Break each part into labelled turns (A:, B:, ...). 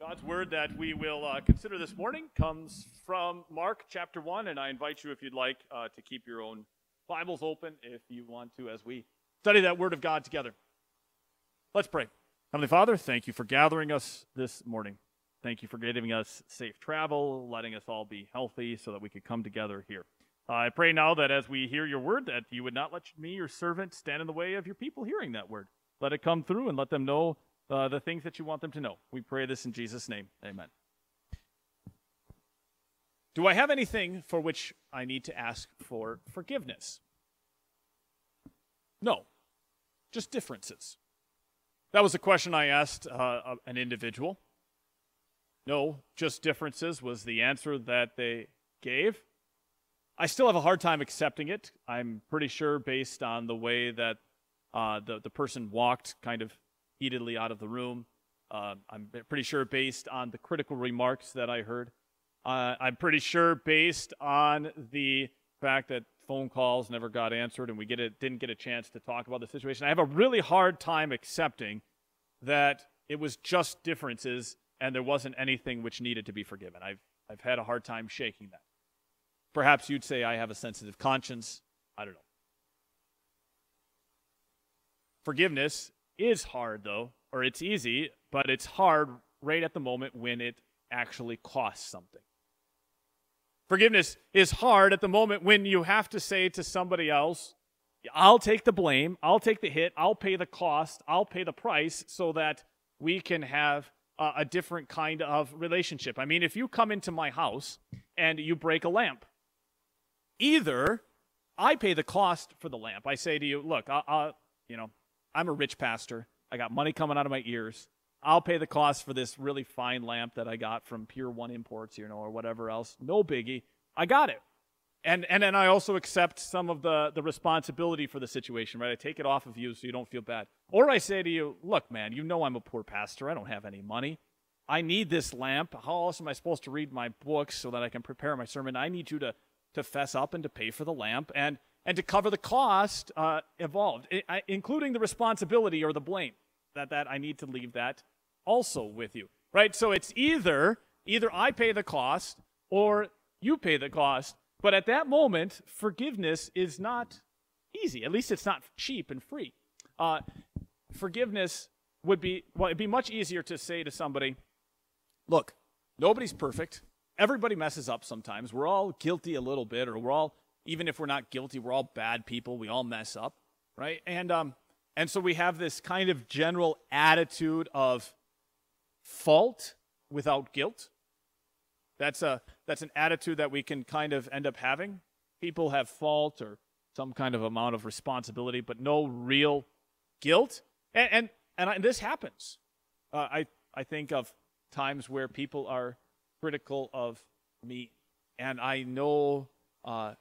A: God's word that we will uh, consider this morning comes from Mark chapter 1, and I invite you, if you'd like, uh, to keep your own Bibles open if you want to as we study that word of God together. Let's pray. Heavenly Father, thank you for gathering us this morning. Thank you for giving us safe travel, letting us all be healthy so that we could come together here. I pray now that as we hear your word, that you would not let me, your servant, stand in the way of your people hearing that word. Let it come through and let them know uh, the things that you want them to know. We pray this in Jesus' name. Amen. Do I have anything for which I need to ask for forgiveness? No, just differences. That was a question I asked uh, an individual. No, just differences was the answer that they gave. I still have a hard time accepting it. I'm pretty sure, based on the way that uh, the, the person walked kind of heatedly out of the room. Uh, I'm pretty sure based on the critical remarks that I heard. Uh, I'm pretty sure based on the fact that phone calls never got answered and we get it, didn't get a chance to talk about the situation. I have a really hard time accepting that it was just differences and there wasn't anything which needed to be forgiven. I've, I've had a hard time shaking that. Perhaps you'd say I have a sensitive conscience. I don't know. Forgiveness is hard, though, or it's easy, but it's hard right at the moment when it actually costs something. Forgiveness is hard at the moment when you have to say to somebody else, I'll take the blame, I'll take the hit, I'll pay the cost, I'll pay the price so that we can have a, a different kind of relationship. I mean, if you come into my house and you break a lamp, either I pay the cost for the lamp. I say to you, look, I, I you know, I'm a rich pastor. I got money coming out of my ears. I'll pay the cost for this really fine lamp that I got from Pier One Imports, you know, or whatever else. No biggie. I got it. And and then I also accept some of the the responsibility for the situation, right? I take it off of you so you don't feel bad. Or I say to you, look, man, you know I'm a poor pastor. I don't have any money. I need this lamp. How else am I supposed to read my books so that I can prepare my sermon? I need you to to fess up and to pay for the lamp. And and to cover the cost uh, involved, including the responsibility or the blame. That that I need to leave that also with you, right? So it's either either I pay the cost or you pay the cost. But at that moment, forgiveness is not easy. At least it's not cheap and free. Uh, forgiveness would be well, it'd be much easier to say to somebody, "Look, nobody's perfect. Everybody messes up sometimes. We're all guilty a little bit, or we're all even if we're not guilty, we're all bad people. We all mess up, right? And um, and so we have this kind of general attitude of fault without guilt. That's a that's an attitude that we can kind of end up having. People have fault or some kind of amount of responsibility, but no real guilt. And and and, I, and this happens. Uh, I I think of times where people are critical of me, and I know uh,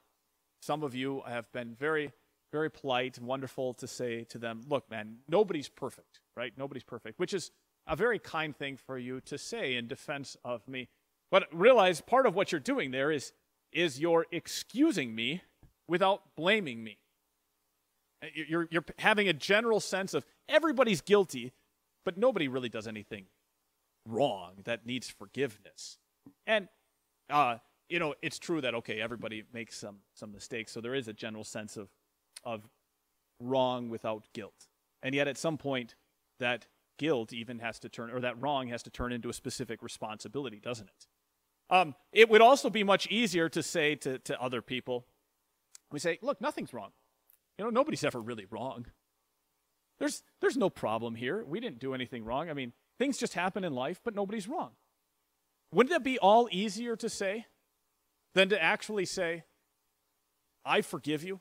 A: some of you have been very, very polite and wonderful to say to them, look, man, nobody's perfect, right? Nobody's perfect, which is a very kind thing for you to say in defense of me. But realize part of what you're doing there is, is you're excusing me without blaming me. You're, you're having a general sense of everybody's guilty, but nobody really does anything wrong that needs forgiveness. And uh, you know, it's true that okay, everybody makes some some mistakes, so there is a general sense of of wrong without guilt. And yet at some point that guilt even has to turn or that wrong has to turn into a specific responsibility, doesn't it? Um, it would also be much easier to say to, to other people, we say, look, nothing's wrong. You know, nobody's ever really wrong. There's there's no problem here. We didn't do anything wrong. I mean, things just happen in life, but nobody's wrong. Wouldn't it be all easier to say? Than to actually say, I forgive you.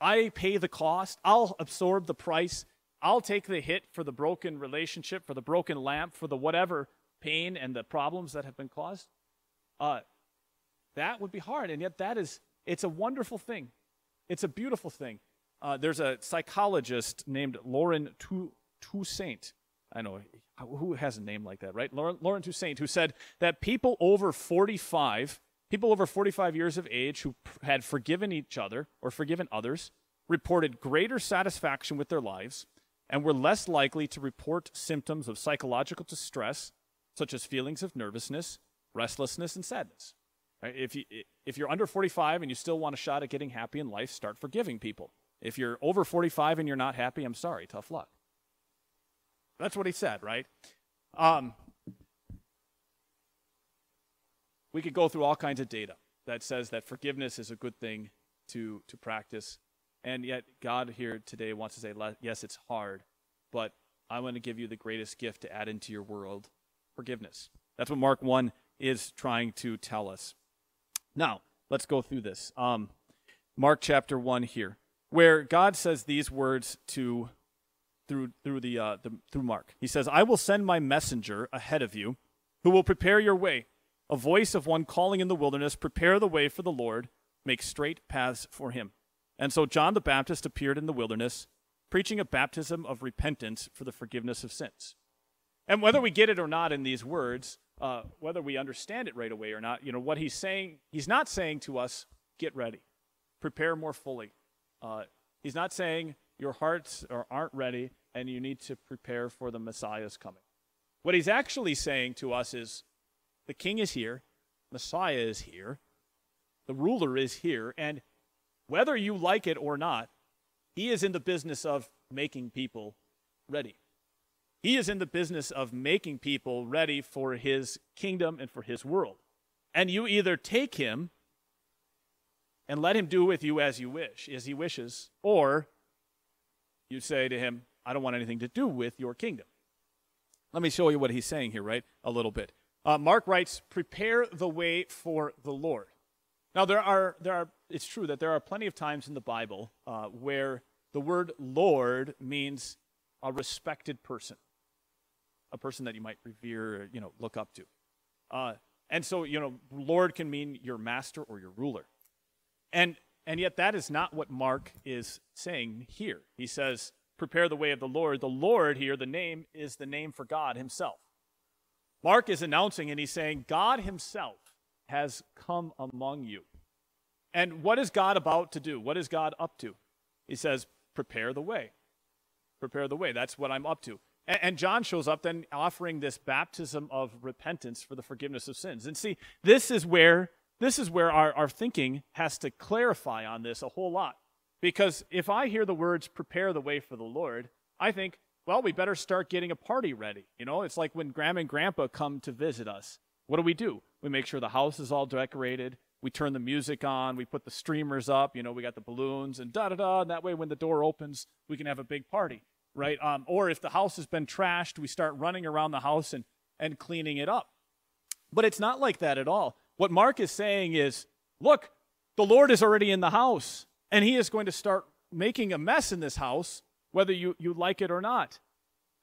A: I pay the cost. I'll absorb the price. I'll take the hit for the broken relationship, for the broken lamp, for the whatever pain and the problems that have been caused. Uh, that would be hard. And yet, that is, it's a wonderful thing. It's a beautiful thing. Uh, there's a psychologist named Loren Toussaint. I know who has a name like that, right? Loren, Loren Toussaint, who said that people over 45 People over 45 years of age who had forgiven each other or forgiven others reported greater satisfaction with their lives and were less likely to report symptoms of psychological distress, such as feelings of nervousness, restlessness, and sadness. If, you, if you're under 45 and you still want a shot at getting happy in life, start forgiving people. If you're over 45 and you're not happy, I'm sorry, tough luck. That's what he said, right? Um, we could go through all kinds of data that says that forgiveness is a good thing to, to practice. And yet, God here today wants to say, yes, it's hard, but I want to give you the greatest gift to add into your world forgiveness. That's what Mark 1 is trying to tell us. Now, let's go through this. Um, Mark chapter 1 here, where God says these words to through through the, uh, the through Mark. He says, "I will send my messenger ahead of you, who will prepare your way, a voice of one calling in the wilderness, prepare the way for the Lord, make straight paths for him." And so John the Baptist appeared in the wilderness, preaching a baptism of repentance for the forgiveness of sins. And whether we get it or not in these words, uh, whether we understand it right away or not, you know, what he's saying, he's not saying to us, get ready, prepare more fully. Uh, he's not saying your hearts are, aren't ready and you need to prepare for the Messiah's coming. What he's actually saying to us is the king is here, Messiah is here, the ruler is here, and whether you like it or not, he is in the business of making people ready. He is in the business of making people ready for his kingdom and for his world. And you either take him and let him do with you as you wish, as he wishes, or you say to him, I don't want anything to do with your kingdom. Let me show you what he's saying here, right? A little bit. Uh, Mark writes, "Prepare the way for the Lord." Now there are there are it's true that there are plenty of times in the Bible uh, where the word Lord means a respected person a person that you might revere, you know, look up to. Uh, and so, you know, Lord can mean your master or your ruler. And and yet that is not what Mark is saying here. He says, prepare the way of the Lord. The Lord here, the name is the name for God himself. Mark is announcing and he's saying, God himself has come among you. And what is God about to do? What is God up to? He says, prepare the way. Prepare the way. That's what I'm up to. And John shows up then offering this baptism of repentance for the forgiveness of sins. And see, this is where this is where our, our thinking has to clarify on this a whole lot. Because if I hear the words prepare the way for the Lord, I think, well, we better start getting a party ready. You know, it's like when grandma and grandpa come to visit us. What do we do? We make sure the house is all decorated. We turn the music on. We put the streamers up. You know, we got the balloons and da da da. And that way, when the door opens, we can have a big party right? Um, or if the house has been trashed, we start running around the house and, and cleaning it up. But it's not like that at all. What Mark is saying is look, the Lord is already in the house, and he is going to start making a mess in this house, whether you, you like it or not.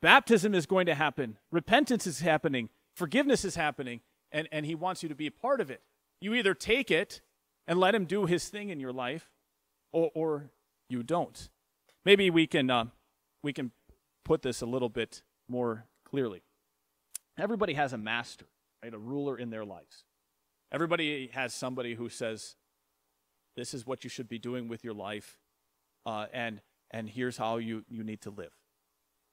A: Baptism is going to happen, repentance is happening, forgiveness is happening, and, and he wants you to be a part of it. You either take it and let him do his thing in your life, or, or you don't. Maybe we can uh, we can put this a little bit more clearly. Everybody has a master, right? A ruler in their lives. Everybody has somebody who says, "This is what you should be doing with your life, uh, and and here's how you you need to live."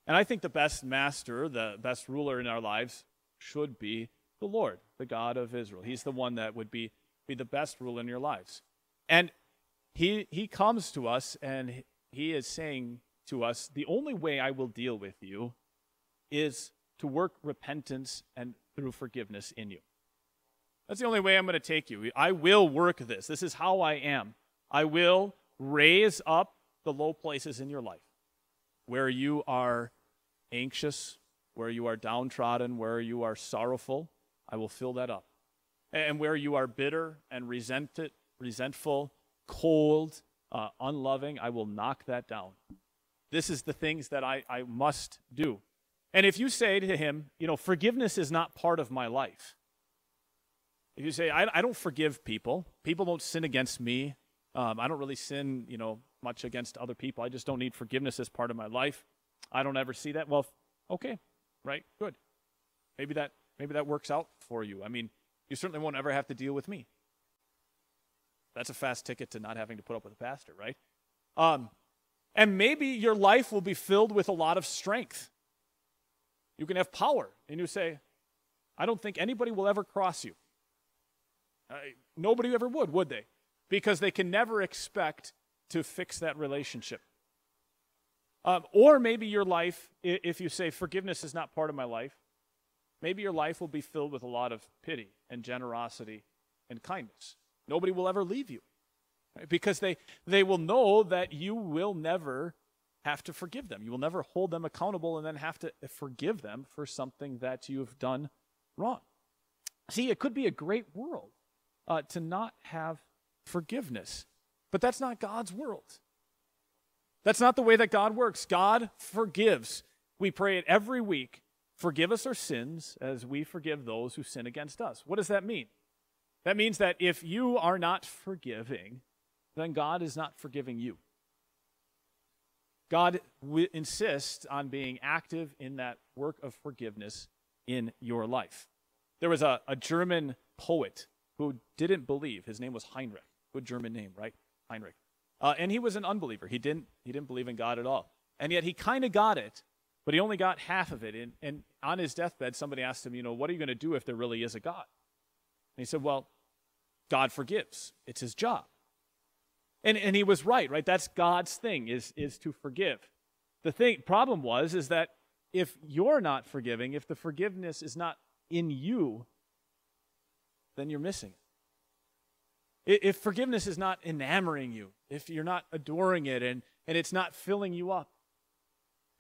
A: And I think the best master, the best ruler in our lives, should be the Lord, the God of Israel. He's the one that would be be the best ruler in your lives, and he he comes to us and he is saying to us, the only way I will deal with you is to work repentance and through forgiveness in you. That's the only way I'm going to take you. I will work this. This is how I am. I will raise up the low places in your life where you are anxious, where you are downtrodden, where you are sorrowful. I will fill that up. And where you are bitter and resented, resentful, cold, uh, unloving, I will knock that down. This is the things that I, I must do. And if you say to him, you know, forgiveness is not part of my life, if you say, I, I don't forgive people, people don't sin against me, um, I don't really sin, you know, much against other people, I just don't need forgiveness as part of my life, I don't ever see that, well, okay, right, good. Maybe that, maybe that works out for you. I mean, you certainly won't ever have to deal with me. That's a fast ticket to not having to put up with a pastor, right? Um, and maybe your life will be filled with a lot of strength. You can have power. And you say, I don't think anybody will ever cross you. Uh, nobody ever would, would they? Because they can never expect to fix that relationship. Um, or maybe your life, if you say forgiveness is not part of my life, maybe your life will be filled with a lot of pity and generosity and kindness. Nobody will ever leave you right? because they, they will know that you will never have to forgive them. You will never hold them accountable and then have to forgive them for something that you've done wrong. See, it could be a great world uh, to not have forgiveness, but that's not God's world. That's not the way that God works. God forgives. We pray it every week. Forgive us our sins as we forgive those who sin against us. What does that mean? That means that if you are not forgiving, then God is not forgiving you. God w- insists on being active in that work of forgiveness in your life. There was a, a German poet who didn't believe. His name was Heinrich. Good German name, right? Heinrich. Uh, and he was an unbeliever. He didn't, he didn't believe in God at all. And yet he kind of got it, but he only got half of it. And, and on his deathbed, somebody asked him, you know, what are you going to do if there really is a God? And he said, well, God forgives. It's his job. And, and he was right, right? That's God's thing is, is to forgive. The thing problem was is that if you're not forgiving, if the forgiveness is not in you, then you're missing it. If forgiveness is not enamoring you, if you're not adoring it and, and it's not filling you up,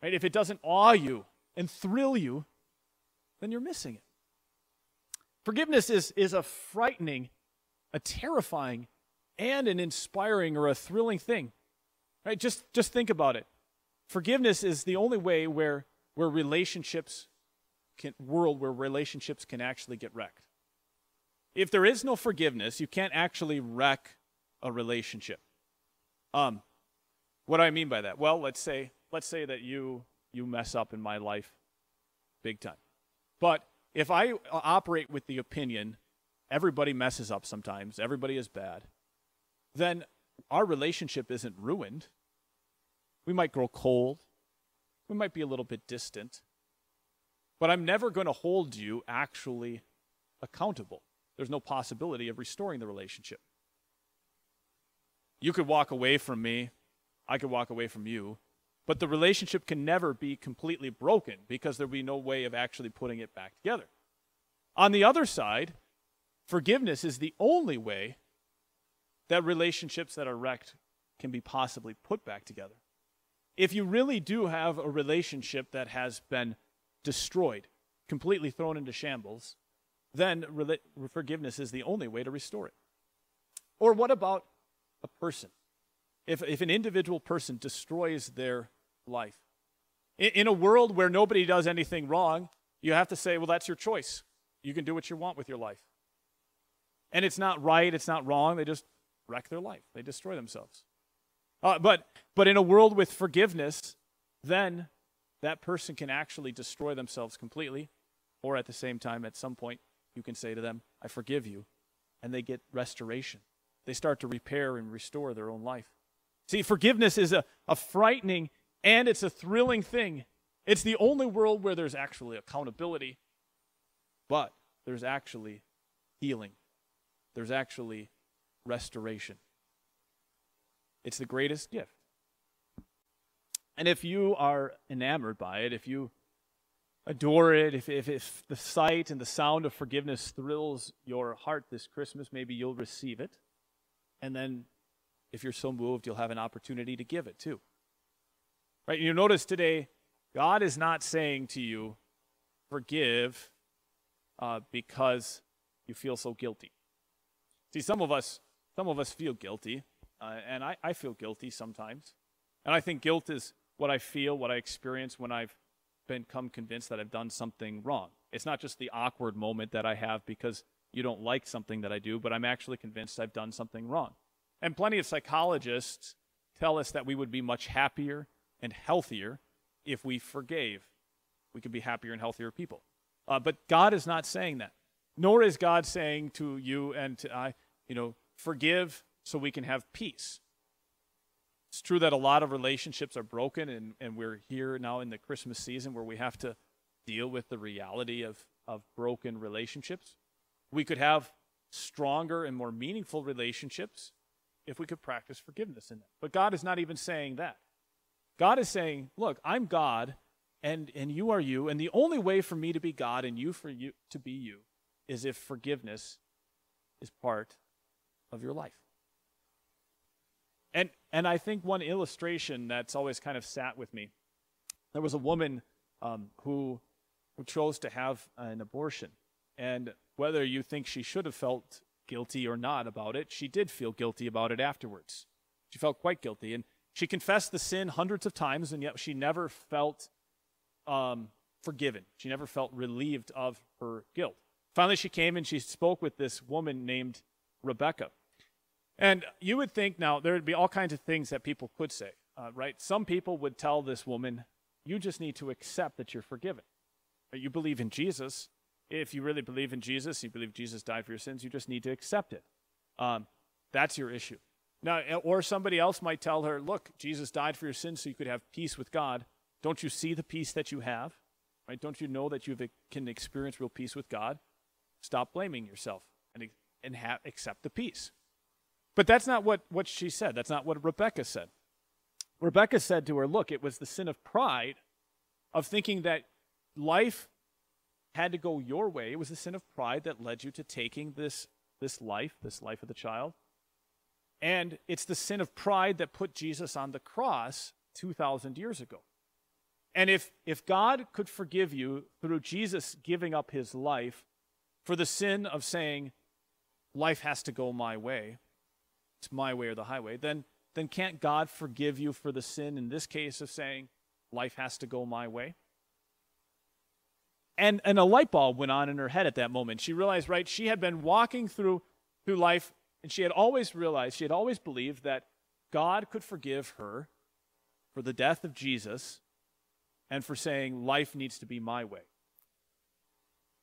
A: right? If it doesn't awe you and thrill you, then you're missing it. Forgiveness is, is a frightening, a terrifying and an inspiring or a thrilling thing. Right? Just just think about it. Forgiveness is the only way where where relationships can world where relationships can actually get wrecked. If there is no forgiveness, you can't actually wreck a relationship. Um what do I mean by that? Well, let's say let's say that you you mess up in my life big time. But if I operate with the opinion everybody messes up sometimes, everybody is bad, then our relationship isn't ruined. We might grow cold. We might be a little bit distant. But I'm never going to hold you actually accountable. There's no possibility of restoring the relationship. You could walk away from me. I could walk away from you. But the relationship can never be completely broken because there'll be no way of actually putting it back together. On the other side, forgiveness is the only way that relationships that are wrecked can be possibly put back together. If you really do have a relationship that has been destroyed, completely thrown into shambles, then forgiveness is the only way to restore it. Or what about a person? If, if an individual person destroys their life, in, in a world where nobody does anything wrong, you have to say, well, that's your choice. You can do what you want with your life. And it's not right, it's not wrong. They just wreck their life. They destroy themselves. Uh, but, but in a world with forgiveness, then that person can actually destroy themselves completely, or at the same time, at some point, you can say to them, I forgive you, and they get restoration. They start to repair and restore their own life. See, forgiveness is a, a frightening and it's a thrilling thing. It's the only world where there's actually accountability, but there's actually healing. There's actually restoration. It's the greatest gift. And if you are enamored by it, if you adore it, if, if, if the sight and the sound of forgiveness thrills your heart this Christmas, maybe you'll receive it. And then, if you're so moved, you'll have an opportunity to give it too. Right? You notice today, God is not saying to you, forgive uh, because you feel so guilty. See, some of us some of us feel guilty, uh, and I, I feel guilty sometimes. And I think guilt is what I feel, what I experience when I've become convinced that I've done something wrong. It's not just the awkward moment that I have because you don't like something that I do, but I'm actually convinced I've done something wrong. And plenty of psychologists tell us that we would be much happier and healthier if we forgave. We could be happier and healthier people. Uh, but God is not saying that. Nor is God saying to you and to I, you know, forgive so we can have peace. It's true that a lot of relationships are broken, and, and we're here now in the Christmas season where we have to deal with the reality of of broken relationships. We could have stronger and more meaningful relationships if we could practice forgiveness in them. But God is not even saying that. God is saying, look, I'm God and and you are you and the only way for me to be God and you for you to be you is if forgiveness is part of your life. And and I think one illustration that's always kind of sat with me. There was a woman um, who who chose to have an abortion, and whether you think she should have felt guilty or not about it, she did feel guilty about it afterwards. She felt quite guilty, and she confessed the sin hundreds of times, and yet she never felt um, forgiven. She never felt relieved of her guilt. Finally, she came and she spoke with this woman named Rebecca. And you would think now there would be all kinds of things that people could say, uh, right? Some people would tell this woman, you just need to accept that you're forgiven. You believe in Jesus. If you really believe in Jesus, you believe Jesus died for your sins, you just need to accept it. Um, that's your issue. Now, or somebody else might tell her, look, Jesus died for your sins so you could have peace with God. Don't you see the peace that you have? Right? Don't you know that you can experience real peace with God? Stop blaming yourself and, and have, accept the peace. But that's not what, what she said. That's not what Rebecca said. Rebecca said to her, Look, it was the sin of pride, of thinking that life had to go your way. It was the sin of pride that led you to taking this, this life, this life of the child. And it's the sin of pride that put Jesus on the cross 2,000 years ago. And if, if God could forgive you through Jesus giving up his life for the sin of saying, life has to go my way, it's my way or the highway, then, then can't God forgive you for the sin in this case of saying, life has to go my way? And, and a light bulb went on in her head at that moment. She realized, right, she had been walking through, through life, and she had always realized, she had always believed that God could forgive her for the death of Jesus and for saying life needs to be my way.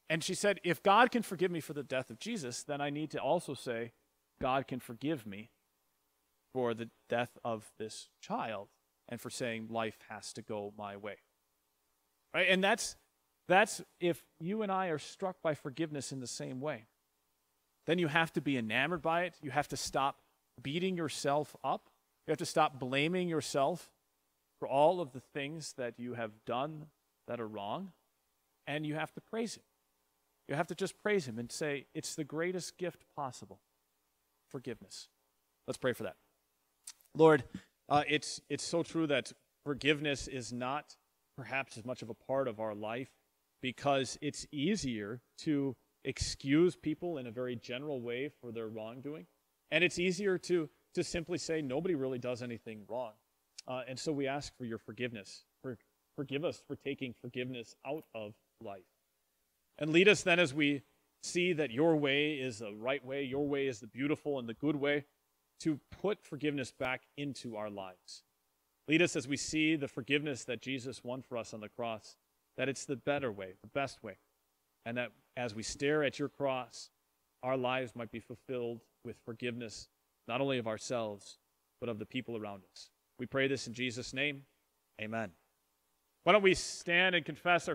A: And she said, if God can forgive me for the death of Jesus, then I need to also say, God can forgive me for the death of this child and for saying life has to go my way. Right? And that's that's if you and I are struck by forgiveness in the same way. Then you have to be enamored by it. You have to stop beating yourself up. You have to stop blaming yourself for all of the things that you have done that are wrong, and you have to praise Him. You have to just praise Him and say, It's the greatest gift possible forgiveness. Let's pray for that. Lord, uh, it's, it's so true that forgiveness is not perhaps as much of a part of our life because it's easier to excuse people in a very general way for their wrongdoing. And it's easier to, to simply say nobody really does anything wrong. Uh, and so we ask for your forgiveness. For, forgive us for taking forgiveness out of life. And lead us then as we see that your way is the right way, your way is the beautiful and the good way, to put forgiveness back into our lives. Lead us as we see the forgiveness that Jesus won for us on the cross, that it's the better way, the best way, and that as we stare at your cross, our lives might be fulfilled with forgiveness, not only of ourselves, but of the people around us. We pray this in Jesus' name. Amen. Why don't we stand and confess our